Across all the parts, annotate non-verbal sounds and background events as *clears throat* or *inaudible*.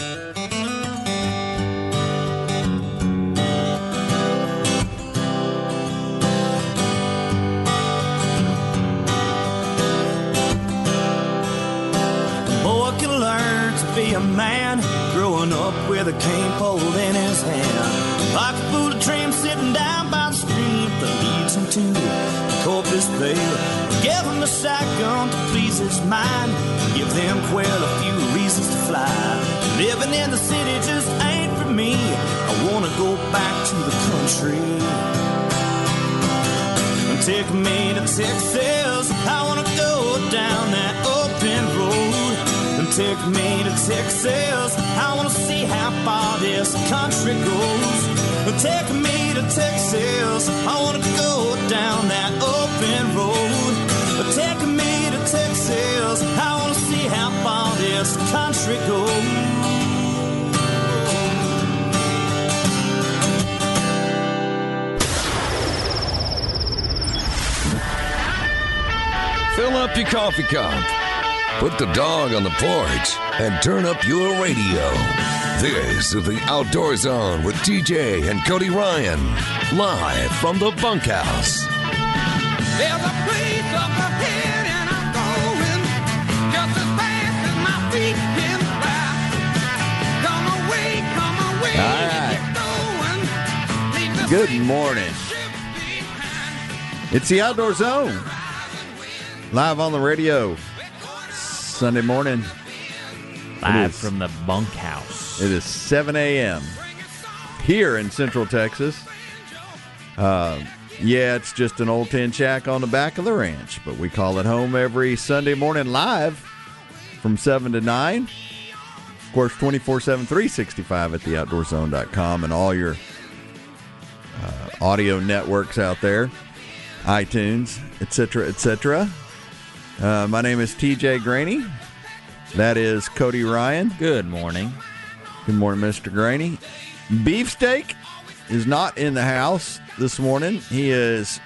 a boy can learn to be a man growing up with a cane pole in his hand. Like a fool of dreams sitting down by the stream that leads him to the Corpus Bay. Give him a shotgun to please his mind. Give them quail a few reasons to fly. Living in the city just ain't for me. I wanna go back to the country. Take me to Texas. I wanna go down that open road. Take me to Texas. I wanna see how far this country goes. Take me to Texas. I wanna go down that open road. Take me to Texas. I wanna see how far this country goes. Fill up your coffee cup. Put the dog on the porch and turn up your radio. This is the Outdoor Zone with TJ and Cody Ryan, live from the bunkhouse. There's a place up ahead and I'm going just as fast as my feet can fly. Come away, come away. All right. Going. Good morning. It's the Outdoor Zone. Live on the radio. Sunday morning. Live is. from the bunkhouse. It is 7 a.m. here in Central Texas. Uh, yeah, it's just an old tin shack on the back of the ranch, but we call it home every Sunday morning live from 7 to 9. Of course, 24 7, 365 at theoutdoorzone.com and all your uh, audio networks out there, iTunes, etc., etc. Uh, my name is TJ Graney. That is Cody Ryan. Good morning. Good morning, Mr. Graney. Beefsteak is not in the house this morning. He has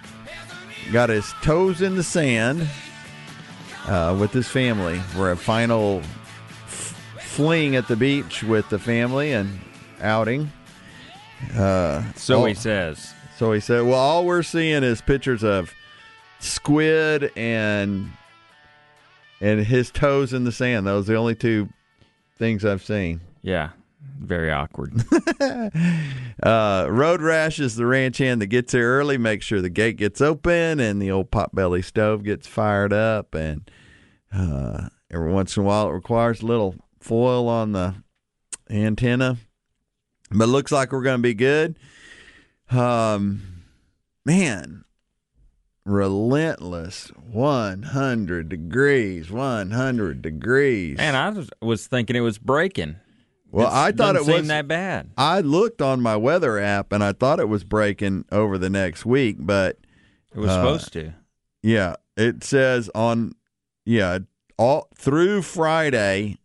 got his toes in the sand uh, with his family for a final f- fling at the beach with the family and outing. Uh, So all- he says. So he said, "Well, all we're seeing is pictures of squid and and his toes in the sand. Those are the only two things I've seen." Yeah. Very awkward. *laughs* Uh, road rash is the ranch hand that gets here early, makes sure the gate gets open and the old potbelly stove gets fired up. And uh, every once in a while, it requires a little foil on the antenna. But it looks like we're going to be good. Um, man, relentless 100 degrees, 100 degrees. and I was, thinking it was breaking. well, It's- I thought it wasn't that bad. I looked on my weather app and I thought it was breaking over the next week, but It was Uh, supposed to. yeah, it says on yeah, all through Friday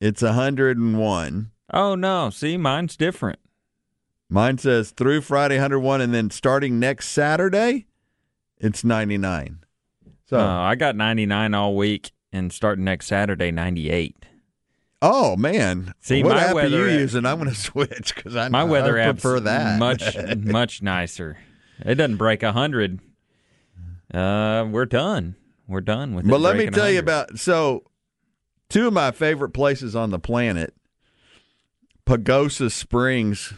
it's 101. Oh no! See, mine's different. Mine says through Friday 101 and then starting next Saturday it's 99. So, Uh, I got 99 all week, and starting next Saturday, 98. oh man. See, what my app are you using? I'm going *laughs* to switch cuz I My weather I app's prefer that. much *laughs* much nicer. It doesn't break hundred. Uh, we're done. We're done with it. But let me tell you about so two of my favorite places on the planet. Pagosa Springs,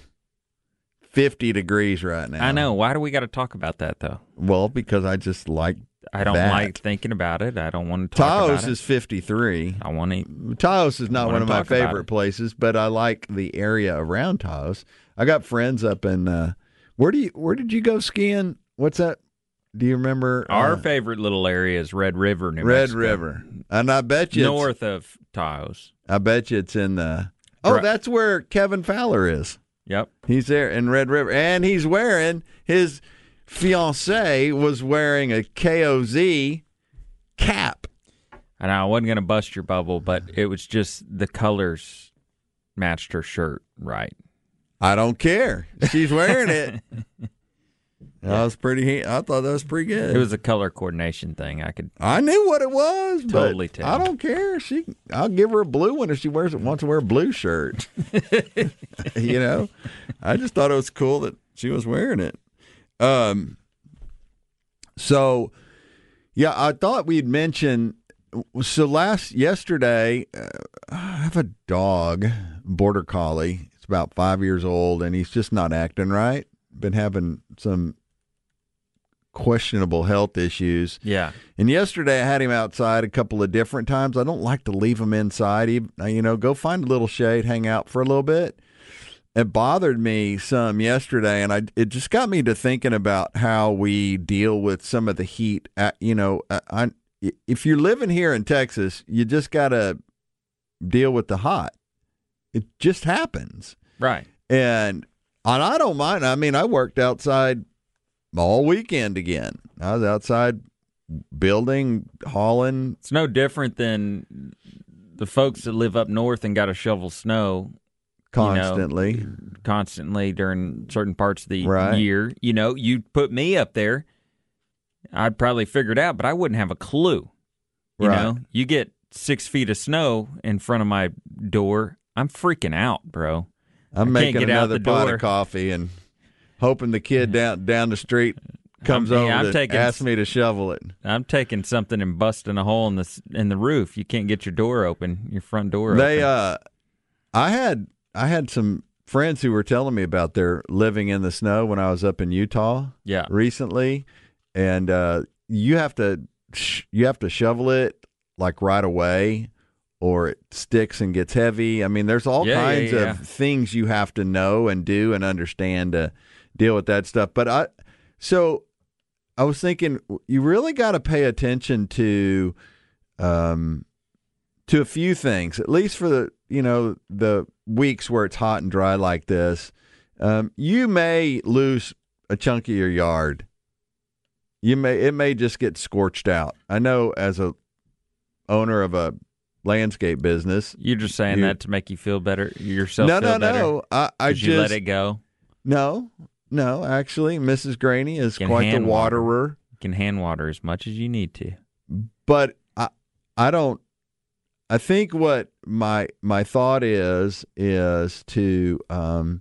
fifty degrees right now. I know. Why do we got to talk about that though? Well, because I just like I don't that. like thinking about it. I don't want to talk Taos about it. is fifty three. I want to. Taos is not one of my favorite places, but I like the area around Taos. I got friends up in uh, where do you where did you go skiing? What's that? Do you remember Our uh, favorite little area is Red River, New Red Mexico. River? And I bet you it's- north of Taos. I bet you it's in the. Oh, that's where Kevin Fowler is. Yep. He's there in Red River, and he's wearing his fiance was wearing a KOZ cap. And I wasn't gonna bust your bubble, but it was just the colors matched her shirt right. I don't care. She's wearing it. *laughs* That was pretty. I thought that was pretty good. It was a color coordination thing. I could. I knew what it was. Totally tell. I don't care. She. I'll give her a blue one if she wears it. Wants to wear a blue shirt. *laughs* *laughs* you know. I just thought it was cool that she was wearing it. Um. So, yeah, I thought we'd mention. So last yesterday, uh, I have a dog, border collie. It's about five years old, and he's just not acting right. Been having some questionable health issues. Yeah. And yesterday I had him outside a couple of different times. I don't like to leave him inside. He, you know, go find a little shade, hang out for a little bit. It bothered me some yesterday, and I it just got me to thinking about how we deal with some of the heat. At, you know, I, I, if you're living here in Texas, you just got to deal with the hot. It just happens, Right. and and I don't mind. I mean, I worked outside all weekend again. I was outside building, hauling. It's no different than the folks that live up north and got to shovel snow constantly. constantly during certain parts of the Right. year. You know, you put me up there, I'd probably figure it out, but I wouldn't have a clue. You Right. know, you get six feet of snow in front of my door, I'm freaking out, bro. I'm making another pot door. of coffee and hoping the kid down down the street comes I'm- over yeah, I'm to taking- ask me to shovel it. I'm taking something and busting a hole in the in the roof. You can't get your door open, your front door They open. uh I had I had some friends who were telling me about their living in the snow when I was up in Utah yeah. recently and uh you have to sh- you have to shovel it like right away or it sticks and gets heavy. I mean, there's all Yeah, yeah, kinds yeah. of things you have to know and do and understand to deal with that stuff. But I so I was thinking you really got to pay attention to um to a few things, at least for the you know the weeks where it's hot and dry like this. Um, you may lose a chunk of your yard. You may it may just get scorched out. I know as a owner of a landscape business. You're just saying You- that to make you feel better, yourself no, no, better. no. I, I just you let it go. no, no. Actually, Mrs. Graney is quite the hand water. waterer. Can hand water as much as you need to. but I I don't I think what my my thought is is to um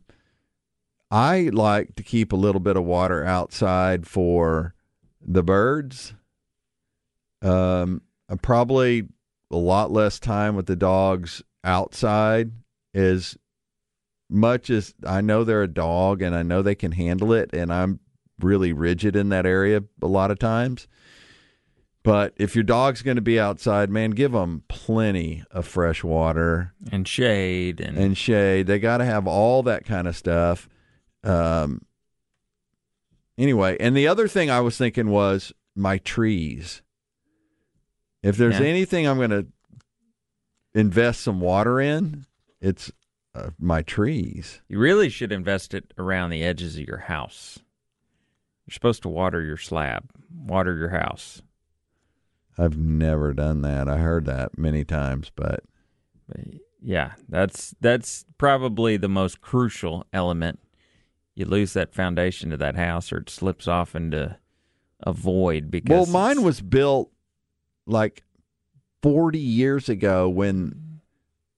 I like to keep a little bit of water outside for the birds. Um and probably a lot less time with the dogs outside as much as I know they're a dog and I know they can handle it and I'm really rigid in that area a lot of times. But if your dog's going to be outside, man, give them plenty of fresh water And shade and, and shade. They got to have all that kind of stuff. Um, anyway, and the other thing I was thinking was my trees. If there's Yeah. anything I'm going to invest some water in, it's uh, my trees. you really should invest it around the edges of your house. You're supposed to water your slab, water your house. I've never done that. I heard that many times, but But yeah, that's that's probably the most crucial element. You lose that foundation to that house, or it slips off into a void. Because Well, mine was built like 40 years ago when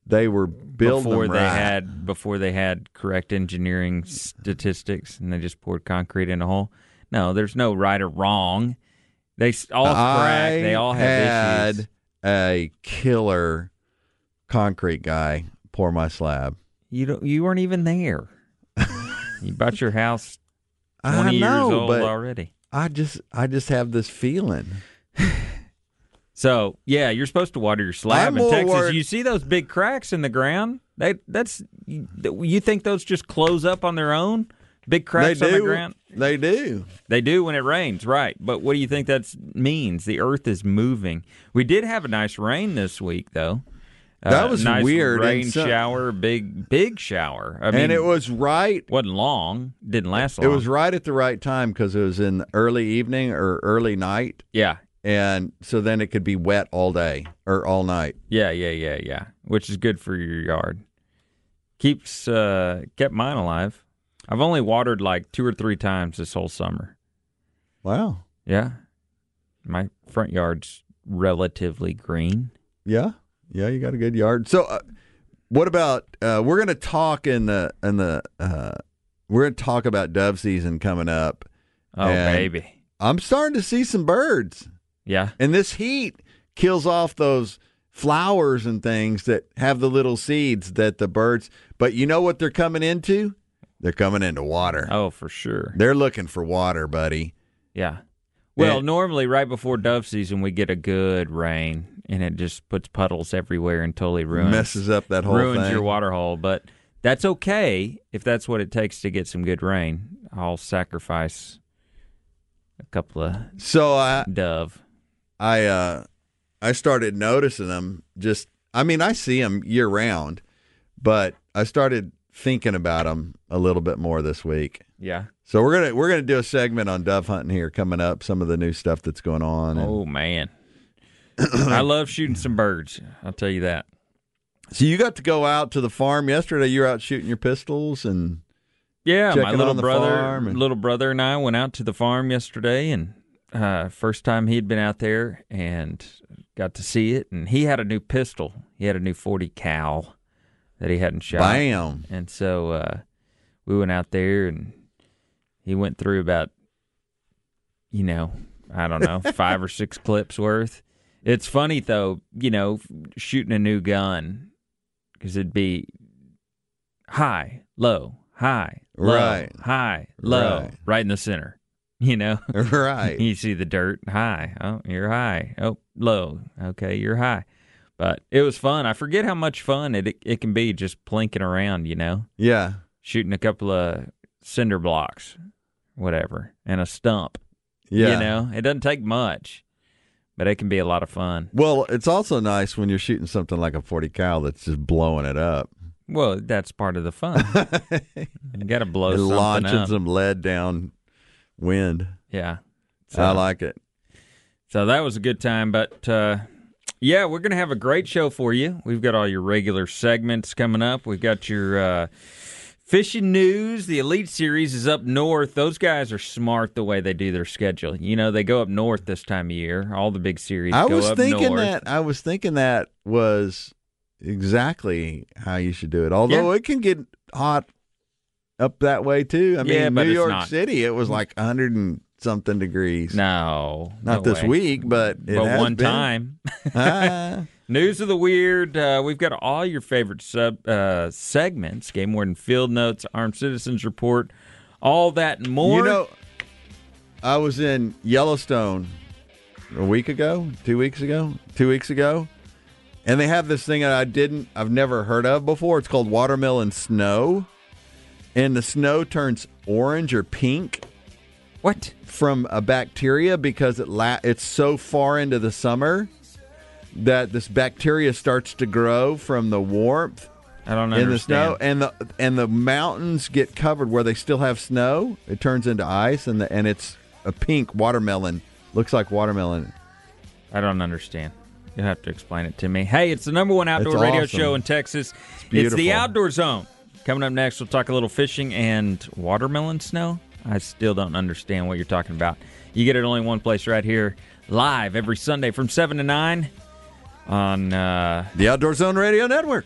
they were building before them they had before they had correct engineering statistics, and they just poured concrete in a hole. No, there's no right or wrong. They all crack. They all have had issues. a killer concrete guy pour my slab. You don't. You weren't even there. *laughs* you bought your house I twenty know, years old but already. I just I just have this feeling. So yeah, you're supposed to water your slab I'm in Texas. worried- You see those big cracks in the ground? They that's you, you think those just close up on their own? Big cracks they on do. the ground. They do. They do when it rains, right? But what do you think that means? The Earth is moving. We did have a nice rain this week, though. That Uh, was nice weird, Rain so- shower, big big shower. I mean, and it was right wasn't long. Didn't last long. it was right at the right time because it was in early evening or early night yeah, and so then it could be wet all day or all night. yeah, yeah, yeah, yeah. Which is good for your yard. Keeps uh, kept mine alive. I've only watered like two or three times this whole summer. Wow. Yeah. My front yard's relatively green. Yeah, yeah, you got a good yard. So, uh, what about? Uh, we're going to talk in the in the uh, we're going to talk about dove season coming up. Oh, baby. I'm starting to see some birds, Yeah. and this heat kills off those flowers and things that have the little seeds that the birds. But you know what they're coming into? They're coming into water. Oh, for sure. They're looking for water, buddy. Yeah. Well, And- normally right before dove season we get a good rain and it just puts puddles everywhere and totally ruins Messes up that whole ruins thing. your water hole, but that's okay if that's what it takes to get some good rain. I'll sacrifice a couple of So I dove. I uh I started noticing them just I mean I see them year round but I started thinking about them a little bit more this week. Yeah. So we're going to we're to do a segment on dove hunting here coming up some of the new stuff that's going on and- Oh man. *clears throat* I love shooting some birds. I'll tell you that. So you got to go out to the farm yesterday you were out shooting your pistols and Yeah, my little brother, and- little brother, and I went out to the farm yesterday, and uh, first time he'd been out there, and got to see it. And he had a new pistol. He had a new forty cal that he hadn't shot. bam. And so uh, we went out there, and he went through about, you know, I don't know, *laughs* five or six clips worth. It's funny though, you know, shooting a new gun because it'd be high, low, high, low, Right. high, low, Right. right in the center. *laughs* You know, Right. *laughs* you see the dirt, high. Oh, you're high. Oh, low. Okay, you're high. But it was fun. I forget how much fun it it can be just plinking around. You know, yeah. shooting a couple of cinder blocks, whatever, and a stump. Yeah. You know, it doesn't take much, but it can be a lot of fun. Well, it's also nice when you're shooting something like a 40 cal that's just blowing it up. Well, that's part of the fun. *laughs* you got to blow and something launching up. some lead down wind. yeah. So, I like it. so that was a good time. But uh, yeah, we're going to have a great show for you. We've got all your regular segments coming up. We've got your uh, fishing news. The Elite Series is up north. Those guys are smart the way they do their schedule. You know, they go up north this time of year. All the big series I was thinking north. that I was thinking that was exactly how you should do it. Although it can get hot up that way too. I mean, Yeah, New York. City, it was like hundred and something degrees. No, Not no this way. week, but it but one been. time. *laughs* Ah, News of the weird. Uh, we've got all your favorite sub uh, segments: Game Warden Field Notes, Armed Citizens Report, all that and more. you know, I was in Yellowstone a week ago, two weeks ago, two weeks ago, and they have this thing that I didn't, I've never heard of before. It's called watermelon snow, and the snow turns orange or pink what? from a bacteria because it la- it's so far into the summer that this bacteria starts to grow from the warmth I don't understand. in the snow and the and the mountains get covered where they still have snow it turns into ice and the, and it's a pink watermelon looks like watermelon I don't understand. You'll have to explain it to me. Hey, it's the number one outdoor It's radio awesome. show in Texas. It's, beautiful. the Outdoor Zone. Coming up next, we'll talk a little fishing and watermelon snow. I still don't understand what you're talking about. You get it only one place right here, live every Sunday from 7 to 9 on uh, the outdoor zone radio network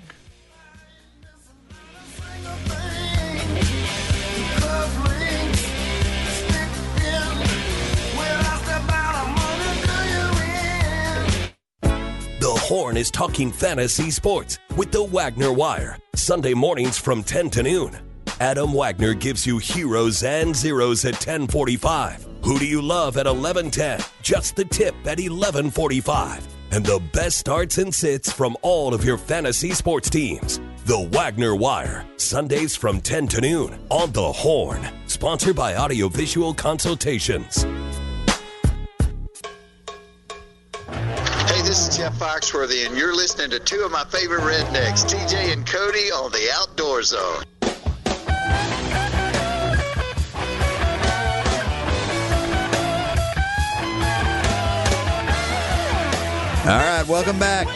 Horn is talking fantasy sports with the Wagner Wire. Sunday mornings from 10 to noon. Adam Wagner gives you heroes and zeros at 1045. Who do you love at 1110? Just the tip at 1145. And the best starts and sits from all of your fantasy sports teams. The Wagner Wire. Sundays from 10 to noon on The Horn. Sponsored by Audiovisual Consultations. This is Jeff Foxworthy, and you're listening to two of my favorite rednecks, TJ and Cody, on the Outdoor Zone. all right welcome back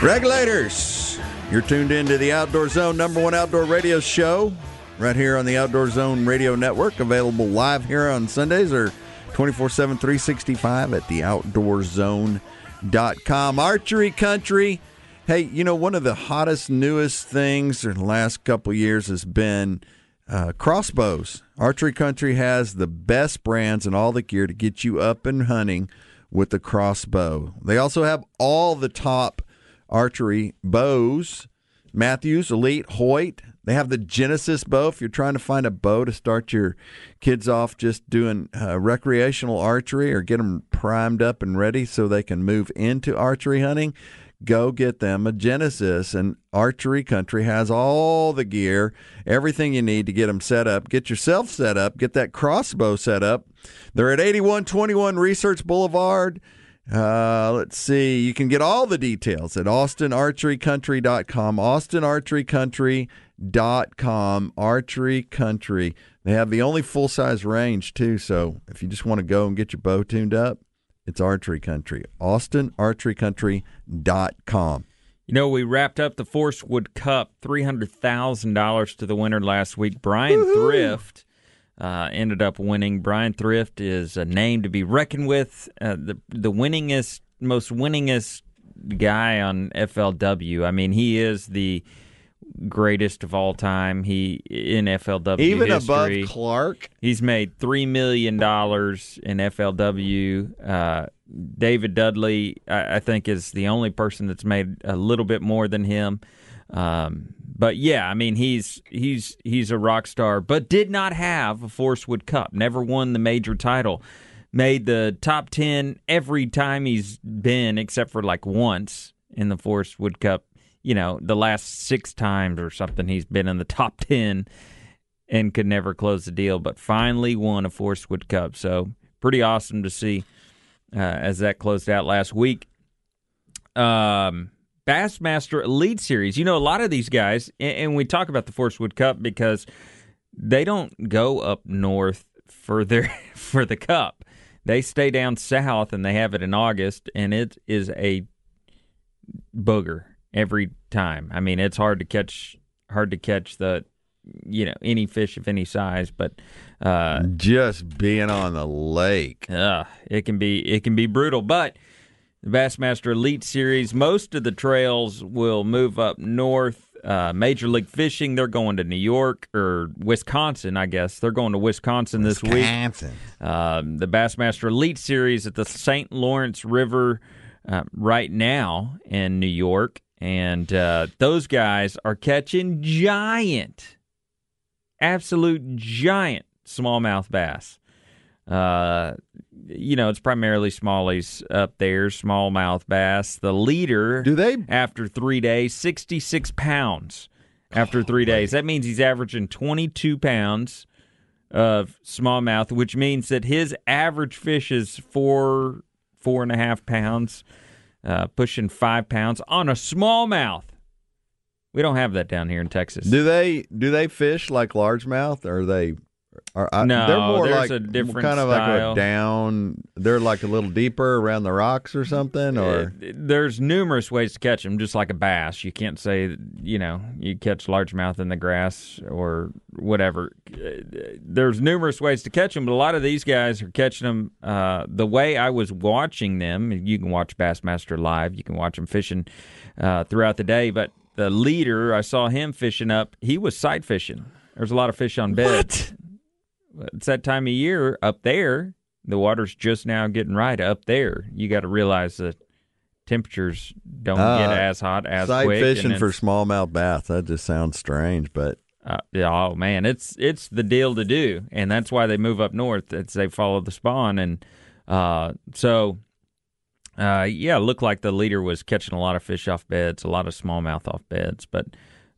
regulators. You're tuned into the Outdoor Zone, number one outdoor radio show, right here on the Outdoor Zone Radio Network. Available live here on Sundays or 24 7, 365 at theoutdoorzone.com. Archery Country. Hey, you know, one of the hottest, newest things in the last couple years has been uh, crossbows. Archery Country has the best brands and all the gear to get you up and hunting with the crossbow. They also have all the top archery bows Mathews, Elite, Hoyt. They have the Genesis bow. If you're trying to find a bow to start your kids off just doing uh, recreational archery or get them primed up and ready so they can move into archery hunting, go get them a Genesis. And Archery Country has all the gear, everything you need to get them set up. Get yourself set up, get that crossbow set up. They're at 8121 Research Boulevard. Uh, let's see. You can get all the details at austinarcherycountry.com. austinarcherycountry.com. Archery Country. They have the only full size range, too. So if you just want to go and get your bow tuned up, it's Archery Country. austinarcherycountry.com. You know, we wrapped up the Forrest Wood Cup, three hundred thousand dollars to the winner last week. Bryan Thrift uh, ended up winning. Bryan Thrift is a name to be reckoned with. Uh, the the winningest, most winningest guy on FLW. I mean, he is the greatest of all time. He in FLW Even history. above Clark. He's made three million dollars in FLW. Uh, David Dudley, I, I think, is the only person that's made a little bit more than him. Um, but yeah, I mean, he's he's he's a rock star, but did not have a Forrest Wood Cup. Never won the major title. Made the top ten every time he's been, except for like once in the Forrest Wood Cup. You know, the last six times or something, he's been in the top ten and could never close the deal, but finally won a Forrest Wood Cup. So pretty awesome to see uh, as that closed out last week. Um, Bassmaster Elite Series. You know, a lot of these guys, and, we talk about the Forrest Wood Cup because they don't go up north for their *laughs* for the Cup. They stay down south, and they have it in August, and it is a booger every time. I mean, it's hard to catch hard to catch the you know any fish of any size, but uh, Just being on the lake. uh, it can be it can be brutal. But the Bassmaster Elite Series, most of the trails will move up north. Uh, Major League Fishing, they're going to New York or Wisconsin, I guess. They're going to Wisconsin this week. Wisconsin. Um, the Bassmaster Elite Series at the St. Lawrence River uh, right now in New York. And uh, those guys are catching giant, absolute giant smallmouth bass. You know, it's primarily smallies up there, smallmouth bass. The leader Do they after three days, 66 pounds after three days. That means he's averaging 22 pounds of smallmouth, which means that his average fish is four, four and a half pounds, uh, pushing five pounds on a smallmouth. We don't have that down here in Texas. do they do they fish like largemouth or are they are, I, No, they're more there's like a different kind of like a down they're like a little deeper around the rocks or something or Uh, there's numerous ways to catch them, just like a bass. You can't say, you know, you catch largemouth in the grass or whatever. There's numerous ways to catch them, but a lot of these guys are catching them uh, the way I was watching them. You can watch Bassmaster live. You can watch them fishing uh, throughout the day. But the leader, I saw him fishing up. He was sight fishing. There's a lot of fish on bed. It's that time of year up there. The water's just now getting right up there. You got to realize that temperatures don't Uh, get as hot as sight quick. fishing for smallmouth bass. That just sounds strange, but uh, yeah, oh man, it's it's the deal to do, and that's why they move up north. It's they follow the spawn, and uh, so uh, yeah, it looked like the leader was catching a lot of fish off beds, a lot of smallmouth off beds, but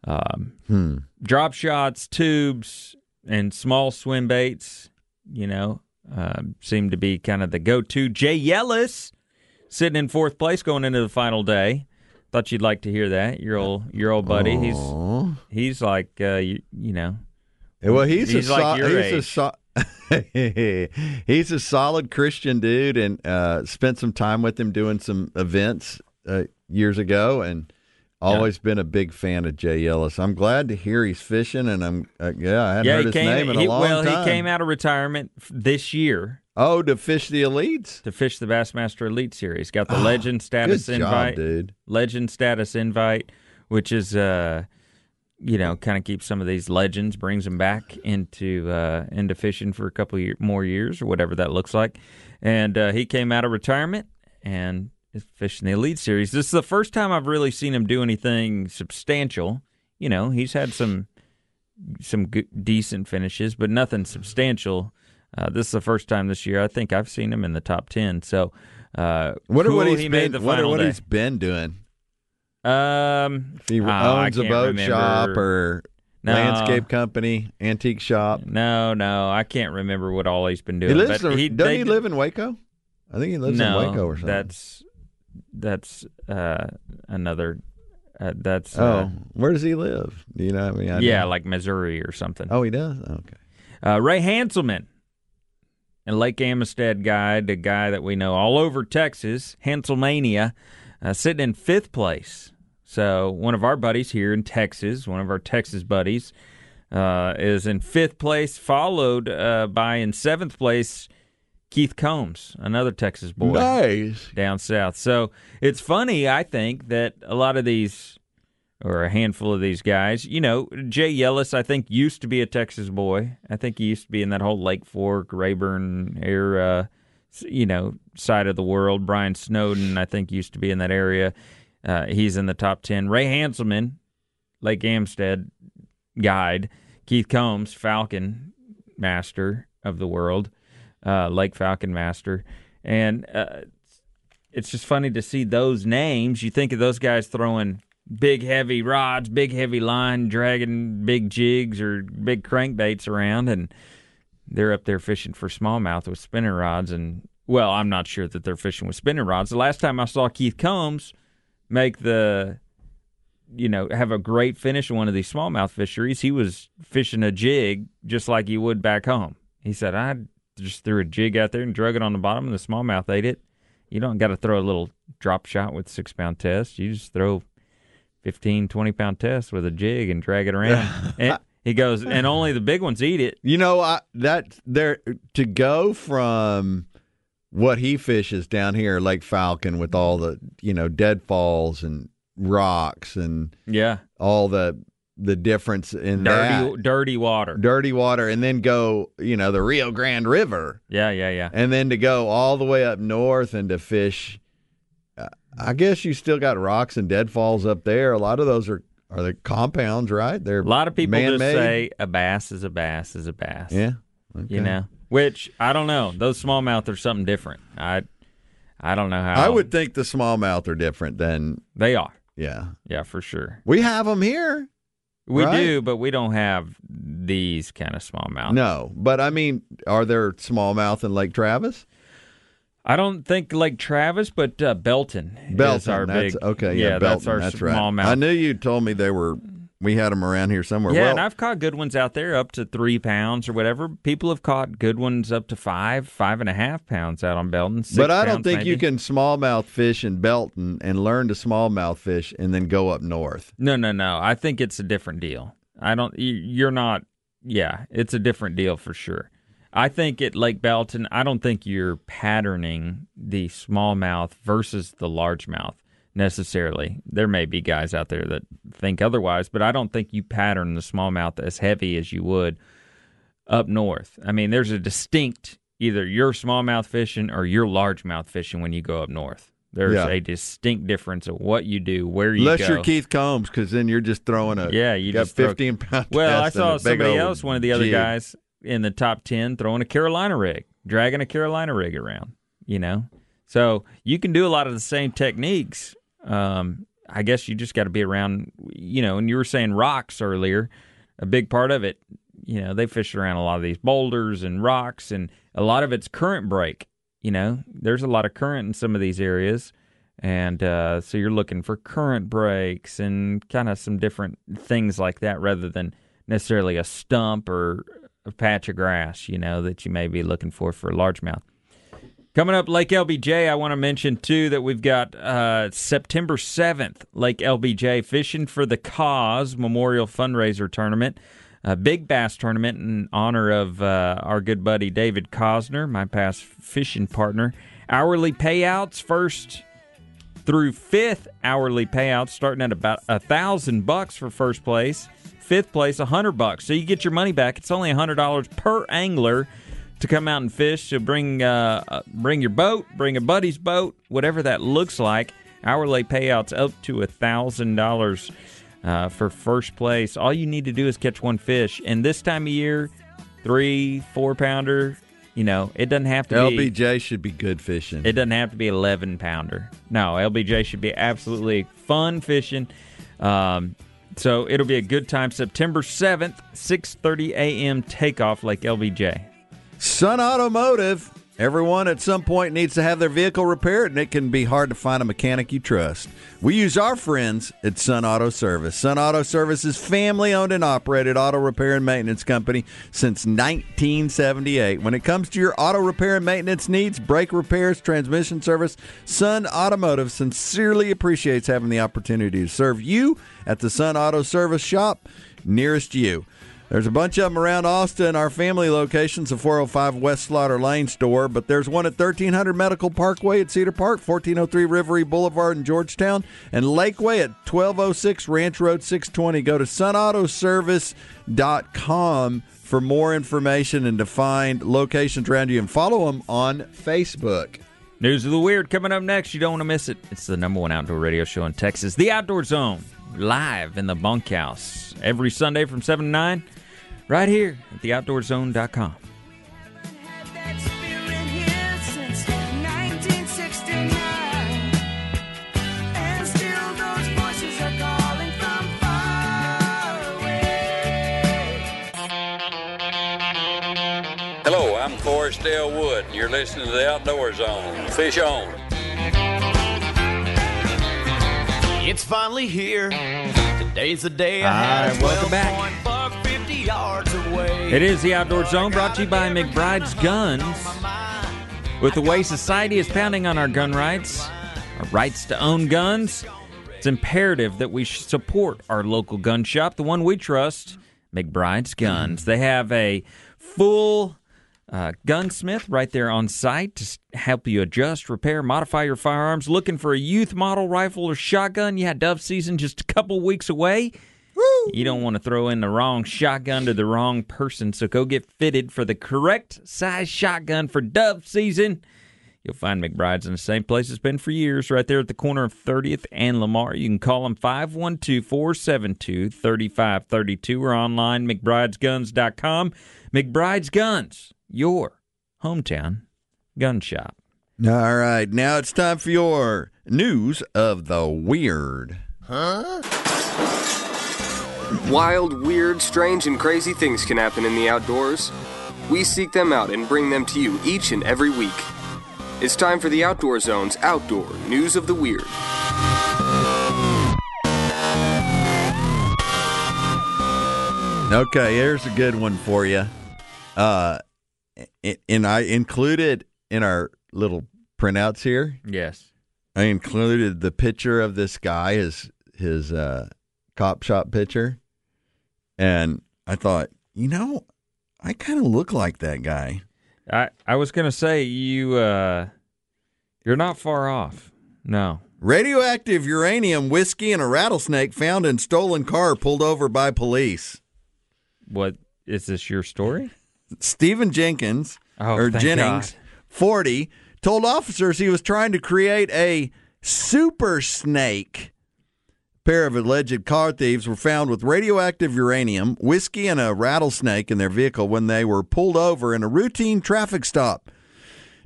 um, hmm. drop shots, tubes, and small swim baits, you know, uh, seem to be kind of the go-to. Jay Yelas sitting in fourth place going into the final day. Thought you'd like to hear that. Your old your old buddy. He's he's like uh, you, you know well, he's, He's a like so- your he's a so- *laughs* he's a solid Christian dude, and uh, spent some time with him doing some events uh, years ago, and Always been a big fan of Jay Yelas. I'm glad to hear he's fishing, and I'm uh, yeah, I hadn't yeah, heard he his came. name in a he- long well, time. he came out of retirement this year Oh, to fish the elites. to fish the Bassmaster Elite Series. Got the Legend status Oh, invite. dude. Legend status invite, which is uh, you know, kind of keeps some of these legends, brings them back into uh, into fishing for a couple year, more years or whatever that looks like. And uh, he came out of retirement and is fishing the Elite Series. This is the first time I've really seen him do anything substantial. You know, he's had some some good, decent finishes, but nothing substantial. Uh, this is the first time this year I think I've seen him in the top ten. So, uh, Wonder cool what he's he been. made the final what day. he's been doing. Um, If he oh, owns a boat remember. shop or No. landscape company, antique shop. No, no, I can't remember what all he's been doing. He lives. but in- he, doesn't they he live in Waco? I think he lives no, in Waco or something. That's that's uh, another. Uh, that's oh, uh, where does he live? Do you know? I mean, I yeah, know. like Missouri or something. Oh, he does. Okay. Uh, Ray Hanselman, a Lake Amistad guy, the guy that we know all over Texas, Hanselmania, uh, sitting in fifth place. So one of our buddies here in Texas, one of our Texas buddies, uh, is in fifth place, followed uh, by in seventh place Keith Combs, another Texas boy Nice. down south. So it's funny, I think, that a lot of these, or a handful of these guys, you know, Jay Yelas, I think, used to be a Texas boy. I think he used to be in that whole Lake Fork, Rayburn area, you know, side of the world. Brian Snowden, I think, used to be in that area. Uh, he's in the top 10. Ray Hanselman, Lake Amistad guide. Keith Combs, Falcon master of the world, uh, Lake Falcon master. And uh, it's just funny to see those names. You think of those guys throwing big, heavy rods, big, heavy line, dragging big jigs or big crankbaits around, and they're up there fishing for smallmouth with spinning rods. And well, I'm not sure that they're fishing with spinning rods. The last time I saw Keith Combs make the you know, have a great finish in one of these smallmouth fisheries. He was fishing a jig just like he would back home. He said, I just threw a jig out there and drug it on the bottom, and the smallmouth ate it. You don't got to throw a little drop shot with six pound test. You just throw 15, 20 pound test with a jig and drag it around. *laughs* and he goes, and only the big ones eat it. You know, I, that there to go from what he fishes down here, Lake Falcon, with all the you know deadfalls and rocks and Yeah. all the the difference in Dirty, that dirty water. dirty water, and then go you know the Rio Grande River, Yeah, yeah, yeah. and then to go all the way up north and to fish. uh, I guess you still got rocks and deadfalls up there. A lot of those are are the compounds, right? They're A lot of people just man-made. say a bass is a bass is a bass. yeah. Okay. you know which i don't know those smallmouth are something different i i don't know how I would think the smallmouth are different than they are yeah. yeah for sure We have them here. We Right. do but we don't have these kind of smallmouth No, but I mean, are there smallmouth in Lake Travis? i don't think Lake travis but uh, belton, Belton, is our that's, big okay. Yeah, that's Belton, our that's right. smallmouth I knew you told me they were. We had them around here somewhere. yeah, well, and I've caught good ones out there up to three pounds or whatever. People have caught good ones up to five, five and a half pounds out on Belton. but I don't think you can smallmouth fish in Belton and learn to smallmouth fish and then go up north. No, no, no. I think it's a different deal. I don't. you- You're not. Yeah, it's a different deal for sure. I think at Lake Belton, I don't think you're patterning the smallmouth versus the largemouth necessarily. There may be guys out there that think otherwise, but I don't think you pattern the smallmouth as heavy as you would up north. I mean, there's a distinct either you're smallmouth fishing or you're largemouth fishing when you go up north. There's Yeah. a distinct difference of what you do, where you Unless go. you're Keith Combs, because then you're just throwing a Yeah, you got just throw- 15 pound. Well, I saw somebody else, one of the other jig. guys in the top 10, throwing a Carolina rig, dragging a Carolina rig around, you know? So you can do a lot of the same techniques. Um, I guess you just got to be around, you know, and you were saying rocks earlier, a big part of it, you know, they fish around a lot of these boulders and rocks, and a lot of it's current break, you know? There's a lot of current in some of these areas. And uh, so you're looking for current breaks and kind of some different things like that rather than necessarily a stump or a patch of grass, you know, that you may be looking for for largemouth. Coming up, Lake LBJ, I want to mention too that we've got uh, September 7th, Lake LBJ Fishing for the Cause Memorial Fundraiser Tournament. A big bass tournament in honor of uh, our good buddy David Cosner, my past fishing partner. Hourly payouts first through fifth hourly payouts starting at about a thousand bucks for first place. Fifth place, a hundred bucks. So you get your money back. It's only a hundred dollars per angler to come out and fish. So bring uh, uh, bring your boat, bring a buddy's boat, whatever that looks like. Hourly payouts up to a thousand dollars uh, for first place. All you need to do is catch one fish. And this time of year, three, four pounder. You know, it doesn't have to be. LBJ should be good fishing. It doesn't have to be 11 pounder. No, LBJ should be absolutely fun fishing. Um, so it'll be a good time. September 7th, 6:30 a.m. takeoff Lake LBJ. Sun Automotive. Everyone at some point needs to have their vehicle repaired, and it can be hard to find a mechanic you trust. We use our friends at Sun Auto Service. Sun Auto Service is family owned and operated auto repair and maintenance company since 1978. When it comes to your auto repair and maintenance needs, brake repairs, transmission service, Sun Automotive sincerely appreciates having the opportunity to serve you at the Sun Auto Service shop nearest you. There's a bunch of them around Austin. Our family location's the 405 West Slaughter Lane store, but there's one at 1300 Medical Parkway at Cedar Park, 1403 Rivery Boulevard in Georgetown, and Lakeway at 1206 Ranch Road 620. Go to sunautoservice.com for more information and to find locations around you and follow them on Facebook. News of the Weird coming up next. You don't want to miss it. It's the number one outdoor radio show in Texas, The Outdoor Zone, live in the bunkhouse every Sunday from 7 to 9, right here at theoutdoorzone.com. Dale Wood, and you're listening to the Outdoor Zone. Fish on. It's finally here. Today's the day I All right, welcome back. point buck 50 yards away. It is the Outdoor Zone brought to you by McBride's Guns. With the way society is pounding on our gun rights, our rights to own guns, it's imperative that we support our local gun shop, the one we trust, McBride's Guns. They have a full uh, gunsmith right there on site to help you adjust, repair, modify your firearms. Looking for a youth model rifle or shotgun? Yeah, dove season just a couple weeks away. You don't want to throw in the wrong shotgun to the wrong person, so go get fitted for the correct size shotgun for dove season. You'll find McBride's in the same place it's been for years, right there at the corner of 30th and Lamar. You can call them 512 472 3532 or online, McBride'sGuns.com. McBride's Guns, your hometown gun shop. All right, now it's time for your news of the weird. Huh? Wild, weird, strange, and crazy things can happen in the outdoors. We seek them out and bring them to you each and every week. It's time for the Outdoor Zone's Outdoor News of the Weird. Okay, here's a good one for you. Uh, a- and I included in our little printouts here. Yes. I included the picture of this guy, his his uh, cop shop picture, and I thought, you know, I kind of look like that guy. I, I was going to say, you, uh, you're not far off. No. Radioactive uranium whiskey and a rattlesnake found in stolen car pulled over by police. What is this your story? Stephen Jenkins Oh, or Jennings, God. 40, told officers he was trying to create a super snake. A pair of alleged car thieves were found with radioactive uranium, whiskey, and a rattlesnake in their vehicle when they were pulled over in a routine traffic stop.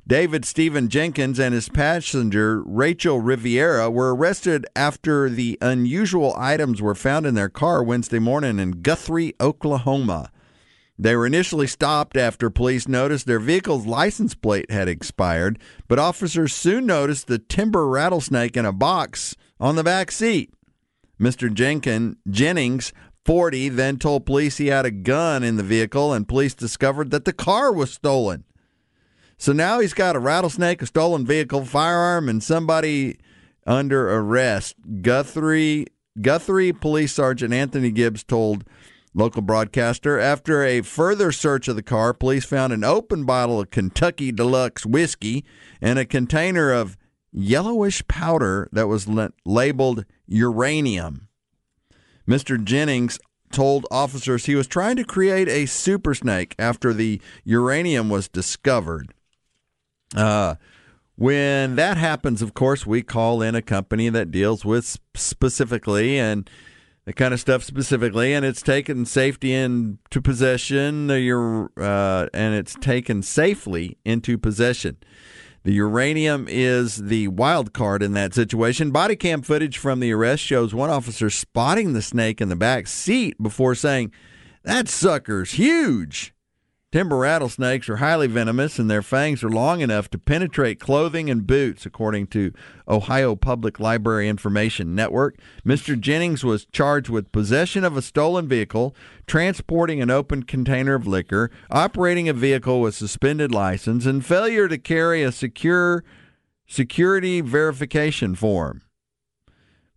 David Stephen Jenkins and his passenger, Rachel Riviera, were arrested after the unusual items were found in their car Wednesday morning in Guthrie, Oklahoma. They were initially stopped after police noticed their vehicle's license plate had expired, but officers soon noticed the timber rattlesnake in a box on the back seat. Mr. Jenkin, Jennings, 40, then told police he had a gun in the vehicle, and police discovered that the car was stolen. So now he's got a rattlesnake, a stolen vehicle, firearm, and somebody under arrest. Guthrie Guthrie Police Sergeant Anthony Gibbs told local broadcaster after a further search of the car, police found an open bottle of Kentucky Deluxe whiskey and a container of yellowish powder that was labeled uranium. Mr. Jennings told officers he was trying to create a super snake after the uranium was discovered. Uh, when that happens, of course, we call in a company that deals with specifically and the kind of stuff specifically, and it's taken safety into possession. The ur- uh, and it's taken safely into possession. The uranium is the wild card in that situation. Body cam footage from the arrest shows one officer spotting the snake in the back seat before saying, "That sucker's huge." Timber rattlesnakes are highly venomous and their fangs are long enough to penetrate clothing and boots, according to Ohio Public Library Information Network. Mr. Jennings was charged with possession of a stolen vehicle, transporting an open container of liquor, operating a vehicle with suspended license, and failure to carry a secure security verification form.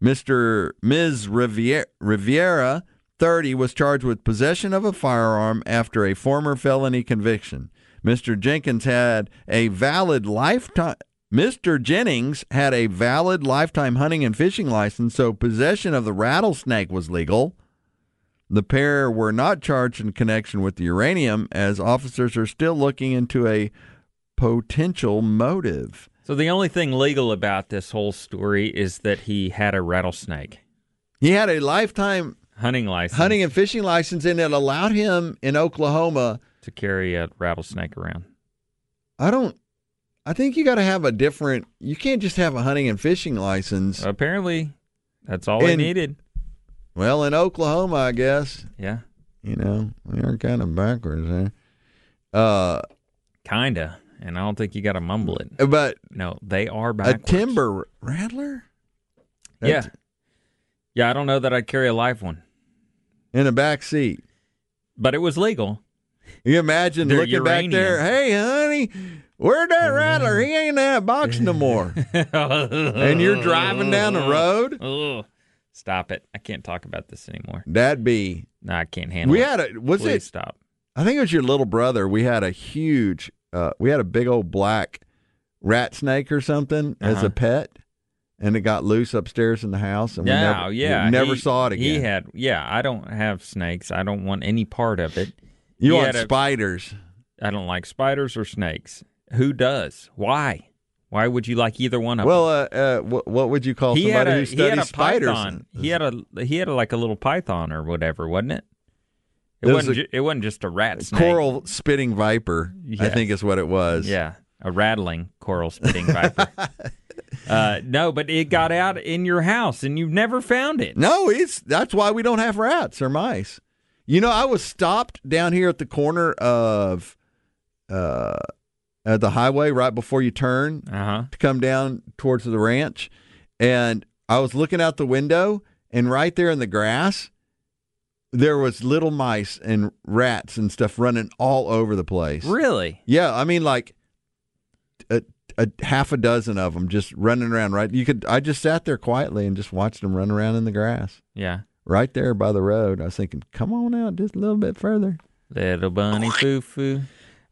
Mr. Ms. Riviera, Riviera 30 was charged with possession of a firearm after a former felony conviction. Mr. Jenkins had a valid lifetime Mr. Jennings had a valid lifetime hunting and fishing license, so possession of the rattlesnake was legal. The pair were not charged in connection with the uranium, as officers are still looking into a potential motive. So the only thing legal about this whole story is that he had a rattlesnake He had a lifetime hunting license hunting and fishing license, and it allowed him in Oklahoma. to carry a rattlesnake around. I don't. I think you got to have a different. You can't just have a hunting and fishing license. Apparently, that's all And- needed. Well, in Oklahoma, I guess Yeah, you know we are kind of backwards there. Uh, kinda. And I don't think you got to mumble it. but No, they are backwards. a timber rattler. Yeah, yeah. I don't know that I'd carry a live one, in a back seat. but it was legal. You imagine They're looking back there. Hey, honey, where'd that rattler? He ain't in that box no more. *laughs* and you're driving down the road. *laughs* Stop it! I can't talk about this anymore. That'd be. No, I can't handle We it. had a. Was Please it? stop? I think it was your little brother. We had a huge, uh, we had a big old black rat snake or something as Uh-huh. a pet, and it got loose upstairs in the house, and Yeah, we never, yeah. we never he- saw it again. He had, yeah. I don't have snakes. I don't want any part of it. you he want spiders? I don't like spiders or snakes. Who does? Why? Why would you like either one of Well, them? uh, uh, what, what would you call he somebody a who studies spiders? python. He had a he had a, like a little python or whatever, wasn't it? It It was wasn't. a- ju- it wasn't just a rat snake. coral spitting viper. I think is what it was. Yeah, a rattling coral spitting viper. *laughs* uh, no, but it got out in your house and you've never found it. No, it's that's why we don't have rats or mice. You know, I was stopped down here at the corner of uh at the highway right before you turn Uh huh. to come down towards the ranch and I was looking out the window and right there in the grass there was little mice and rats and stuff running all over the place. Really? Yeah, I mean like a, a half a dozen of them just running around right. You could I just sat there quietly and just watched them run around in the grass Yeah. right there by the road. I was thinking, come on out just a little bit further. Little bunny foo foo.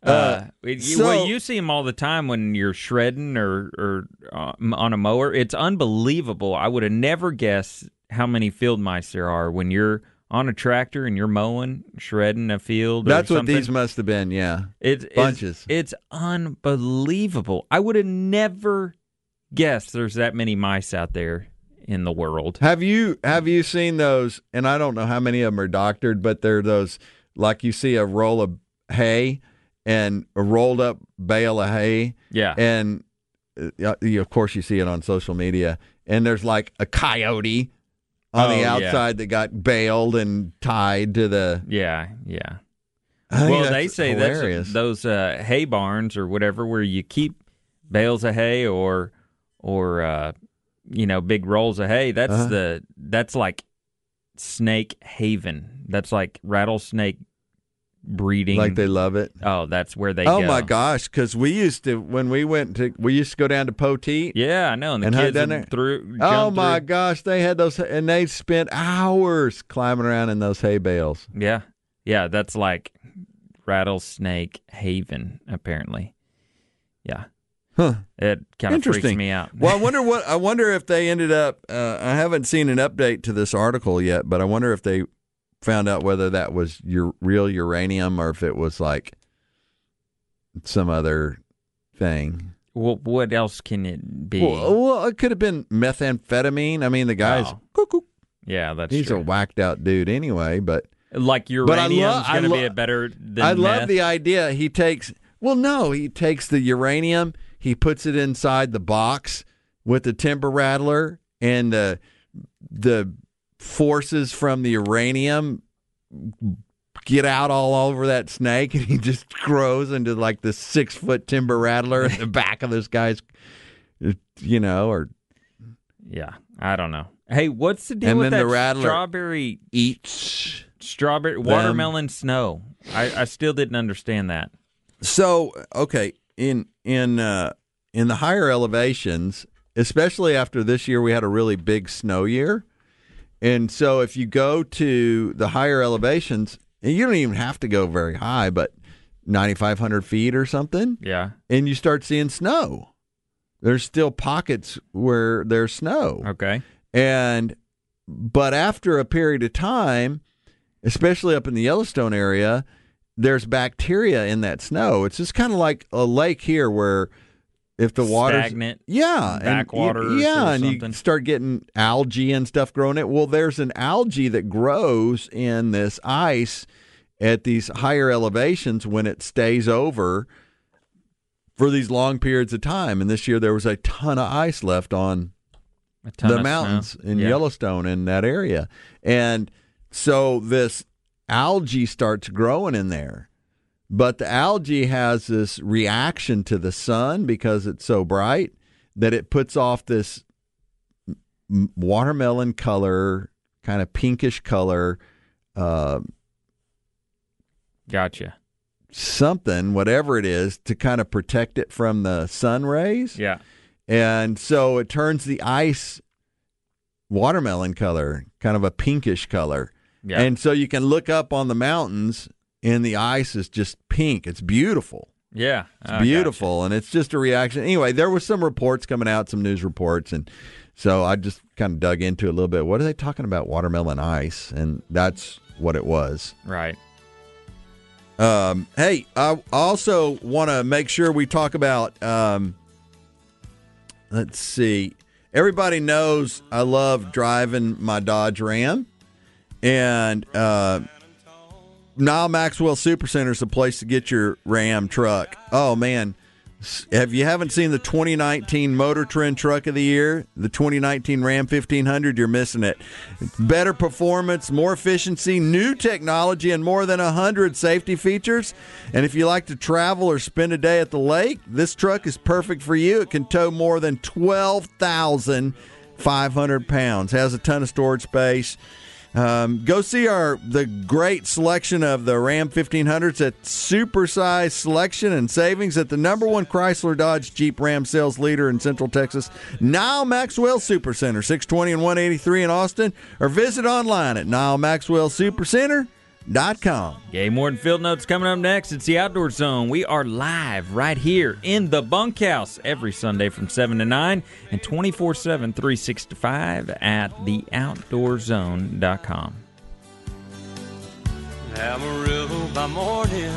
Uh, Uh, you- so- well, you see them all the time when you're shredding or or uh, on a mower. It's unbelievable. I would have never guessed how many field mice there are when you're on a tractor and you're mowing, shredding a field. or That's what these must have been. Yeah, It's it's- bunches. It's, unbelievable. I would have never guessed there's that many mice out there in the world. Have you have you seen those? And I don't know how many of them are doctored, but they're those like you see a roll of hay and a rolled up bale of hay, Yeah. and uh, you, of course you see it on social media. And there's like a coyote on Oh, the yeah. outside that got baled and tied to the. yeah. Yeah. Well, they say hilarious. that's those uh, hay barns or whatever where you keep bales of hay or or uh, you know big rolls of hay. That's Uh-huh. the that's like snake haven. That's like rattlesnake breeding. like they love it. oh, that's where they Oh go. my gosh! Because we used to when we went to we used to go down to Poteet. Yeah, I know. And the And kids through. Oh my through. gosh! They had those, and they spent hours climbing around in those hay bales. Yeah, yeah. That's like rattlesnake haven, apparently. Yeah, Huh. it kind of freaks me out. Well, I wonder *laughs* what I wonder if they ended up. Uh, I haven't seen an update to this article yet, but I wonder if they found out whether that was your real uranium or if it was like some other thing. Well, what else can it be? Well, uh, well, it could have been methamphetamine. I mean, the guy's Oh. cuckoo. yeah, that's He's true. a whacked out dude anyway. But like uranium's going to lo- be a better than I love meth. the idea. He takes well, no, he takes the uranium, he puts it inside the box with the timber rattler, and the the forces from the uranium get out all over that snake, and he just grows into like the six foot timber rattler in the back of this guy's, you know, or Yeah, I don't know. Hey, what's the deal And with then that the rattler strawberry eats. strawberry watermelon snow? I, I still didn't understand that. So okay, in in uh, in the higher elevations, especially after this year, we had a really big snow year, and so if you go to the higher elevations, and you don't even have to go very high, but ninety five hundred feet or something, Yeah. and you start seeing snow. There's still pockets where there's snow. Okay. And but after a period of time, especially up in the Yellowstone area, there's bacteria in that snow. It's just kind of like a lake here where if the water Stagnant yeah, and you- backwaters yeah, and something. you start getting algae and stuff growing it. Well, there's an algae that grows in this ice at these higher elevations when it stays over for these long periods of time. And this year there was a ton of ice left on the mountains in Yeah. Yellowstone in that area. And so this algae starts growing in there. But the algae has this reaction to the sun because it's so bright that it puts off this watermelon color, kind of pinkish color, uh, Gotcha. something, whatever it is, to kind of protect it from the sun rays. Yeah. And so it turns the ice watermelon color, kind of a pinkish color. Yeah. And so you can look up on the mountains and the ice is just pink. It's beautiful. yeah. It's beautiful. And it's just a reaction. Anyway, there was some reports coming out, some news reports. And so I just kind of dug into it a little bit. What are they talking about? Watermelon ice. And that's what it was. Right. Um, hey, I also want to make sure we talk about. Um, let's see. Everybody knows I love driving my Dodge Ram, and uh, Nyle Maxwell Supercenter is the place to get your Ram truck. Oh man, have you haven't seen the 2019 Motor Trend Truck of the Year, the 2019 Ram 1500? You're missing it. Better performance, more efficiency, new technology, and more than 100 safety features. And if you like to travel or spend a day at the lake, this truck is perfect for you. It can tow more than 12,500 pounds, has a ton of storage space. Um, go see our the great selection of the Ram 1500s at supersized selection and savings at the number one Chrysler Dodge Jeep Ram sales leader in Central Texas, Nyle Maxwell Supercenter, 620 and 183 in Austin, or visit online at NyleMaxwellSupercenter.com. Game Warden Field Notes coming up next. It's the Outdoor Zone. We are live right here in the bunkhouse every Sunday from 7 to 9 and 24 7, 365 at theoutdoorzone.com. Amarillo by morning,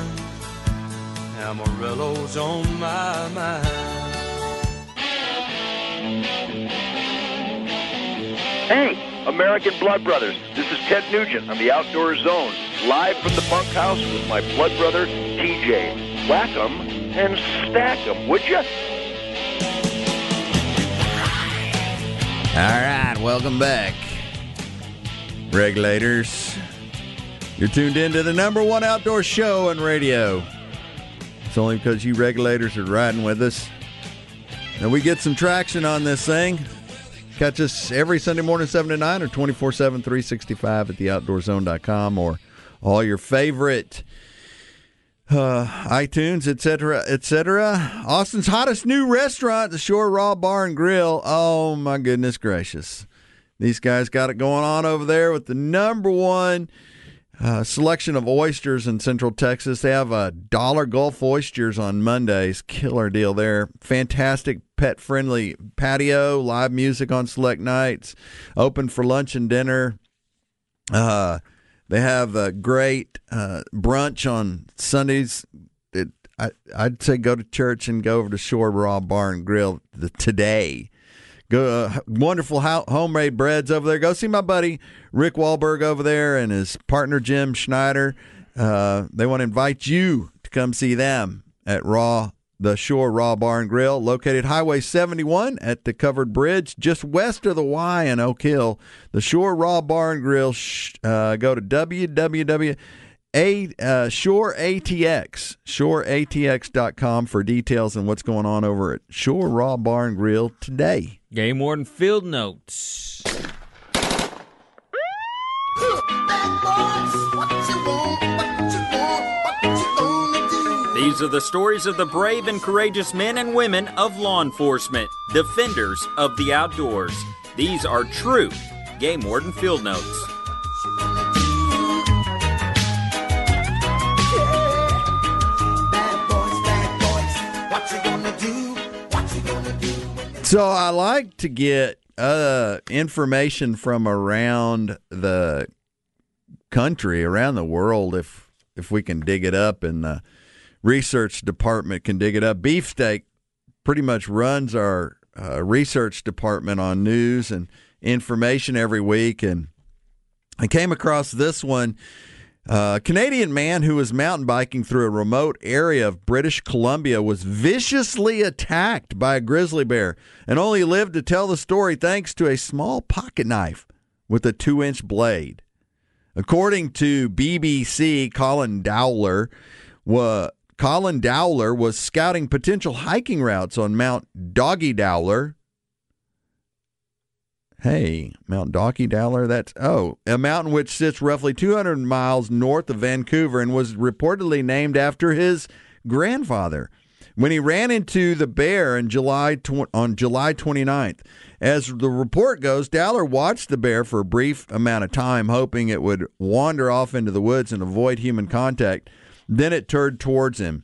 Amarillo's on my mind. Hey, American Blood Brothers. This is Ted Nugent on the Outdoor Zone, live from the bunkhouse with my blood brother, TJ. Whack 'em and stack 'em, would you? All right, welcome back, regulators. You're tuned in to the number one outdoor show on radio. It's only because you regulators are riding with us. And we get some traction on this thing. Catch us every Sunday morning, 7 to 9, or 24 7, 365 at theoutdoorzone.com or all your favorite uh, iTunes, etc., etc. Austin's hottest new restaurant, the Shore Raw Bar and Grill. Oh my goodness gracious! These guys got it going on over there with the number one uh, selection of oysters in Central Texas. They have a dollar Gulf oysters on Mondays. Killer deal there. Fantastic pet friendly patio, live music on select nights, open for lunch and dinner. Uh, they have a great uh, brunch on Sundays. It, I, I'd say go to church and go over to Shore Raw Bar and Grill the, today. Go, uh, wonderful ho- homemade breads over there. Go see my buddy Rick Wahlberg over there and his partner Jim Schneider. Uh, they want to invite you to come see them at Raw the Shore Raw Bar and Grill, located Highway 71 at the covered bridge just west of the Y in Oak Hill. The Shore Raw Bar and Grill. Uh, go to www. A, uh, Shore ATX, shoreatx.com for details on what's going on over at Shore Raw Bar and Grill today. Game Warden Field Notes. These are the stories of the brave and courageous men and women of law enforcement, defenders of the outdoors. These are true Game Warden Field Notes. So I like to get uh, information from around the country, around the world, if if we can dig it up, and the research department can dig it up. Beefsteak pretty much runs our uh, research department on news and information every week, and I came across this one. Uh, a Canadian man who was mountain biking through a remote area of British Columbia was viciously attacked by a grizzly bear and only lived to tell the story thanks to a small pocket knife with a two inch blade. According to BBC, Colin Dowler, wa, Colin Dowler was scouting potential hiking routes on Mount Doogie Dowler Hey, Mount Doogie Dowler, that's, oh, a mountain which sits roughly 200 miles north of Vancouver and was reportedly named after his grandfather. When he ran into the bear in July tw- on July 29th, as the report goes, Dowler watched the bear for a brief amount of time, hoping it would wander off into the woods and avoid human contact. Then it turned towards him.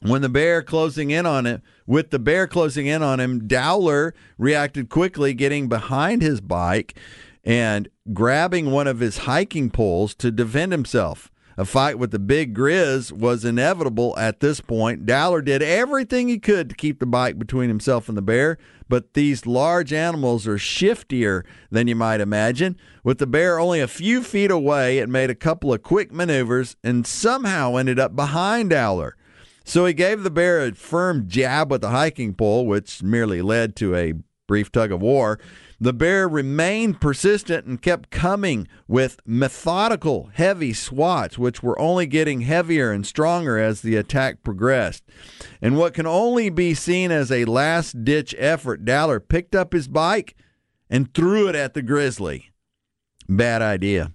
When the bear closing in on it, with the bear closing in on him, Dowler reacted quickly, getting behind his bike and grabbing one of his hiking poles to defend himself. A fight with the big Grizz was inevitable at this point. Dowler did everything he could to keep the bike between himself and the bear, but these large animals are shiftier than you might imagine. With the bear only a few feet away, it made a couple of quick maneuvers and somehow ended up behind Dowler. So he gave the bear a firm jab with the hiking pole, which merely led to a brief tug of war. The bear remained persistent and kept coming with methodical, heavy swats, which were only getting heavier and stronger as the attack progressed. In what can only be seen as a last ditch effort, Dowler picked up his bike and threw it at the grizzly. Bad idea.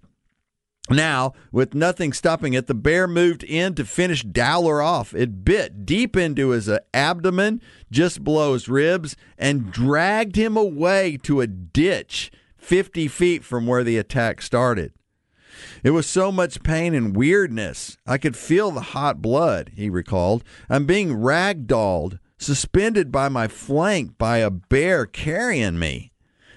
Now, with nothing stopping it, the bear moved in to finish Dowler off. It bit deep into his uh, abdomen, just below his ribs, and dragged him away to a ditch 50 feet from where the attack started. It was so much pain and weirdness. I could feel the hot blood, he recalled. I'm being ragdolled, suspended by my flank by a bear carrying me.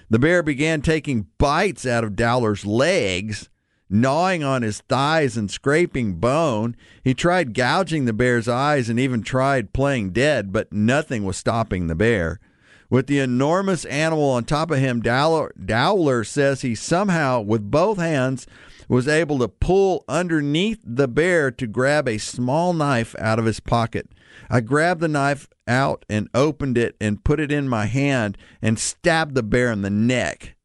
The bear began taking bites out of Dowler's legs gnawing on his thighs and scraping bone. He tried gouging the bear's eyes and even tried playing dead, but nothing was stopping the bear. With the enormous animal on top of him, Dowler, Dowler says he somehow, with both hands, was able to pull underneath the bear to grab a small knife out of his pocket. I grabbed the knife out and opened it and put it in my hand and stabbed the bear in the neck.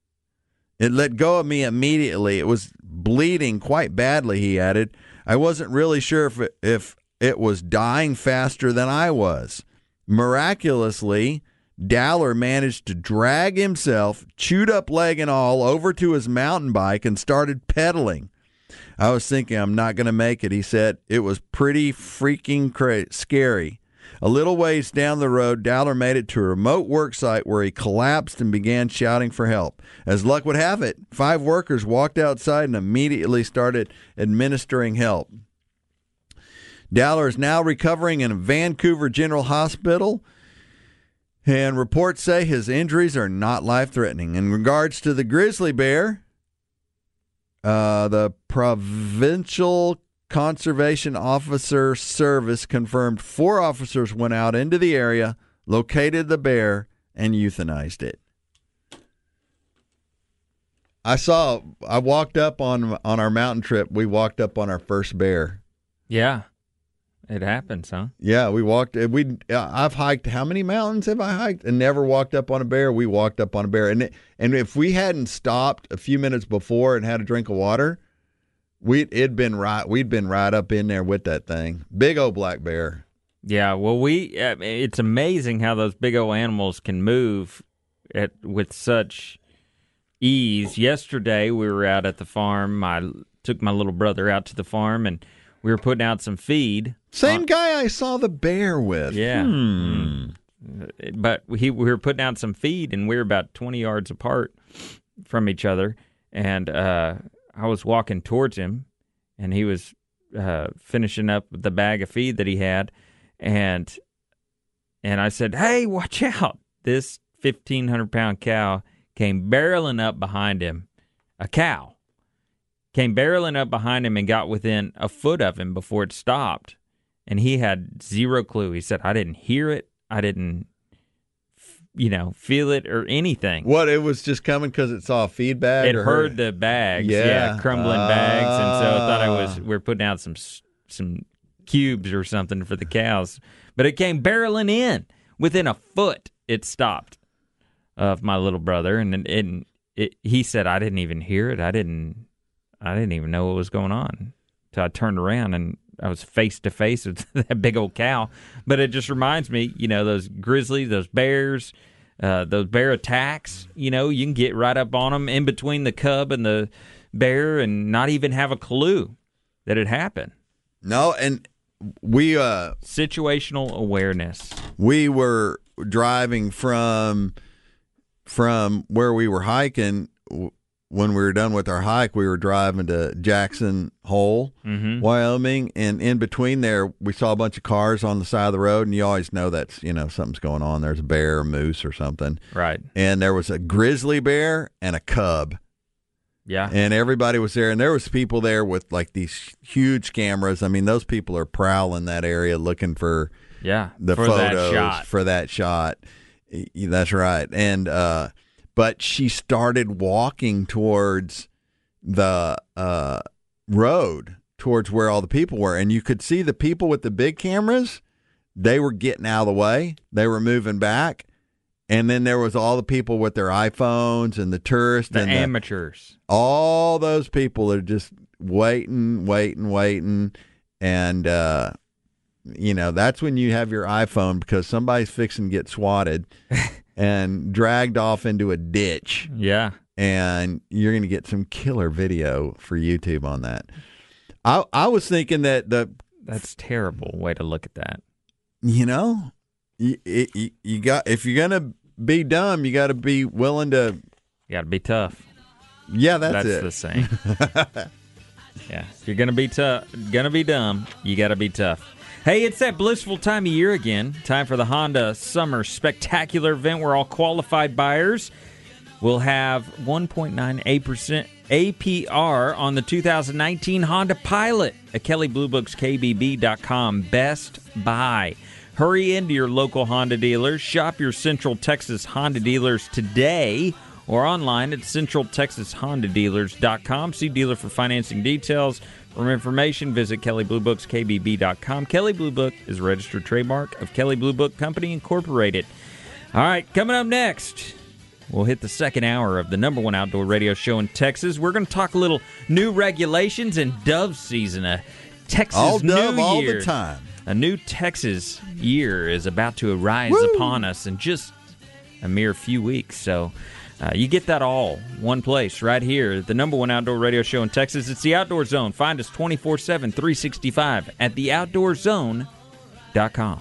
It let go of me immediately. It was bleeding quite badly, he added. I wasn't really sure if it, if it was dying faster than I was. Miraculously, Dowler managed to drag himself, chewed up leg and all, over to his mountain bike and started pedaling. I was thinking I'm not going to make it. He said it was pretty freaking cra- scary. A little ways down the road, Dowler made it to a remote work site where he collapsed and began shouting for help. As luck would have it, five workers walked outside and immediately started administering help. Dowler is now recovering in Vancouver General Hospital, and reports say his injuries are not life threatening. In regards to the grizzly bear, uh, the provincial conservation officer service confirmed four officers went out into the area, located the bear, and euthanized it. I saw. I walked up on on our mountain trip. We walked up on our first bear. Yeah, it happens, huh? Yeah, we walked. Eh, we I've hiked. How many mountains have I hiked and never walked up on a bear? We walked up on a bear, and and if we hadn't stopped a few minutes before and had a drink of water, we it'd been right. We'd been right up in there with that thing. Big old black bear. Yeah, well, we uh, it's amazing how those big old animals can move at with such ease. Yesterday, we were out at the farm. I took my little brother out to the farm, and we were putting out some feed. Same guy I saw the bear with. Yeah. Hmm. But he, we were putting out some feed, and we were about 20 yards apart from each other. And uh, I was walking towards him, and he was uh, finishing up the bag of feed that he had. And and I said, "Hey, watch out! This 1,500 pound cow came barreling up behind him. A cow came barreling up behind him and got within a foot of him before it stopped. And he had zero clue. He said, I didn't hear it. I didn't, you know, feel it or anything. What? It was just coming because it saw a feedback. It heard the bags, yeah, Yeah. crumbling bags, and so I thought I was Ah. we are putting out some some cubes or something for the cows. But it came barreling in within a foot. It stopped of my little brother, and and it, he said I didn't even hear it. I didn't I didn't even know what was going on. So I turned around and I was face to face with *laughs* that big old cow. But it just reminds me, you know, those grizzlies, those bears, uh, those bear attacks. You know, you can get right up on them in between the cub and the bear, and not even have a clue that it happened. No, and we uh Situational awareness. we were driving from from where we were hiking when we were done with our hike we were driving to jackson hole Mhm. wyoming and in between there we saw a bunch of cars on the side of the road and you always know that's you know something's going on there's a bear a moose or something Right. and there was a grizzly bear and a cub Yeah. and everybody was there and there was people there with like these huge cameras i mean those people are prowling that area looking for Yeah. the for photos that shot. for that shot. That's right. And uh, but she started walking towards the uh, road, towards where all the people were, and you could see the people with the big cameras. They were getting out of the way. They were moving back, and then there was all the people with their iPhones and the tourists the and amateurs. all those people are just waiting, waiting, waiting, and uh, you know that's when you have your iPhone because somebody's fixing to get swatted *laughs* and dragged off into a ditch, Yeah. and you're going to get some killer video for YouTube on that. I I was thinking that the That's terrible way to look at that. you know you, you, you got if you're gonna be dumb, you got to be willing to. You got to be tough. Yeah, that's, That's the same. *laughs* yeah, if you're gonna be tough, gonna be dumb, you got to be tough. Hey, it's that blissful time of year again. Time for the Honda Summer Spectacular event where all qualified buyers will have 1.98% APR on the 2019 Honda Pilot at Kelley Blue Book's. Best buy. Hurry into your local Honda dealers. Shop your Central Texas Honda dealers today or online at centraltexashondadealers.com. See dealer for financing details. For more information, visit kellybluebookskbb.com. Kelley Blue Book is a registered trademark of Kelley Blue Book Company Incorporated. All right, coming up next, we'll hit the second hour of the number one outdoor radio show in Texas. We're going to talk a little new regulations and dove season. A Texas All dove New all the time. A new Texas year is about to arise upon us in just a mere few weeks. So Uh, you get that all one place right here, the number one outdoor radio show in Texas. It's the Outdoor Zone. Find us 24 7, 365 at theoutdoorzone.com.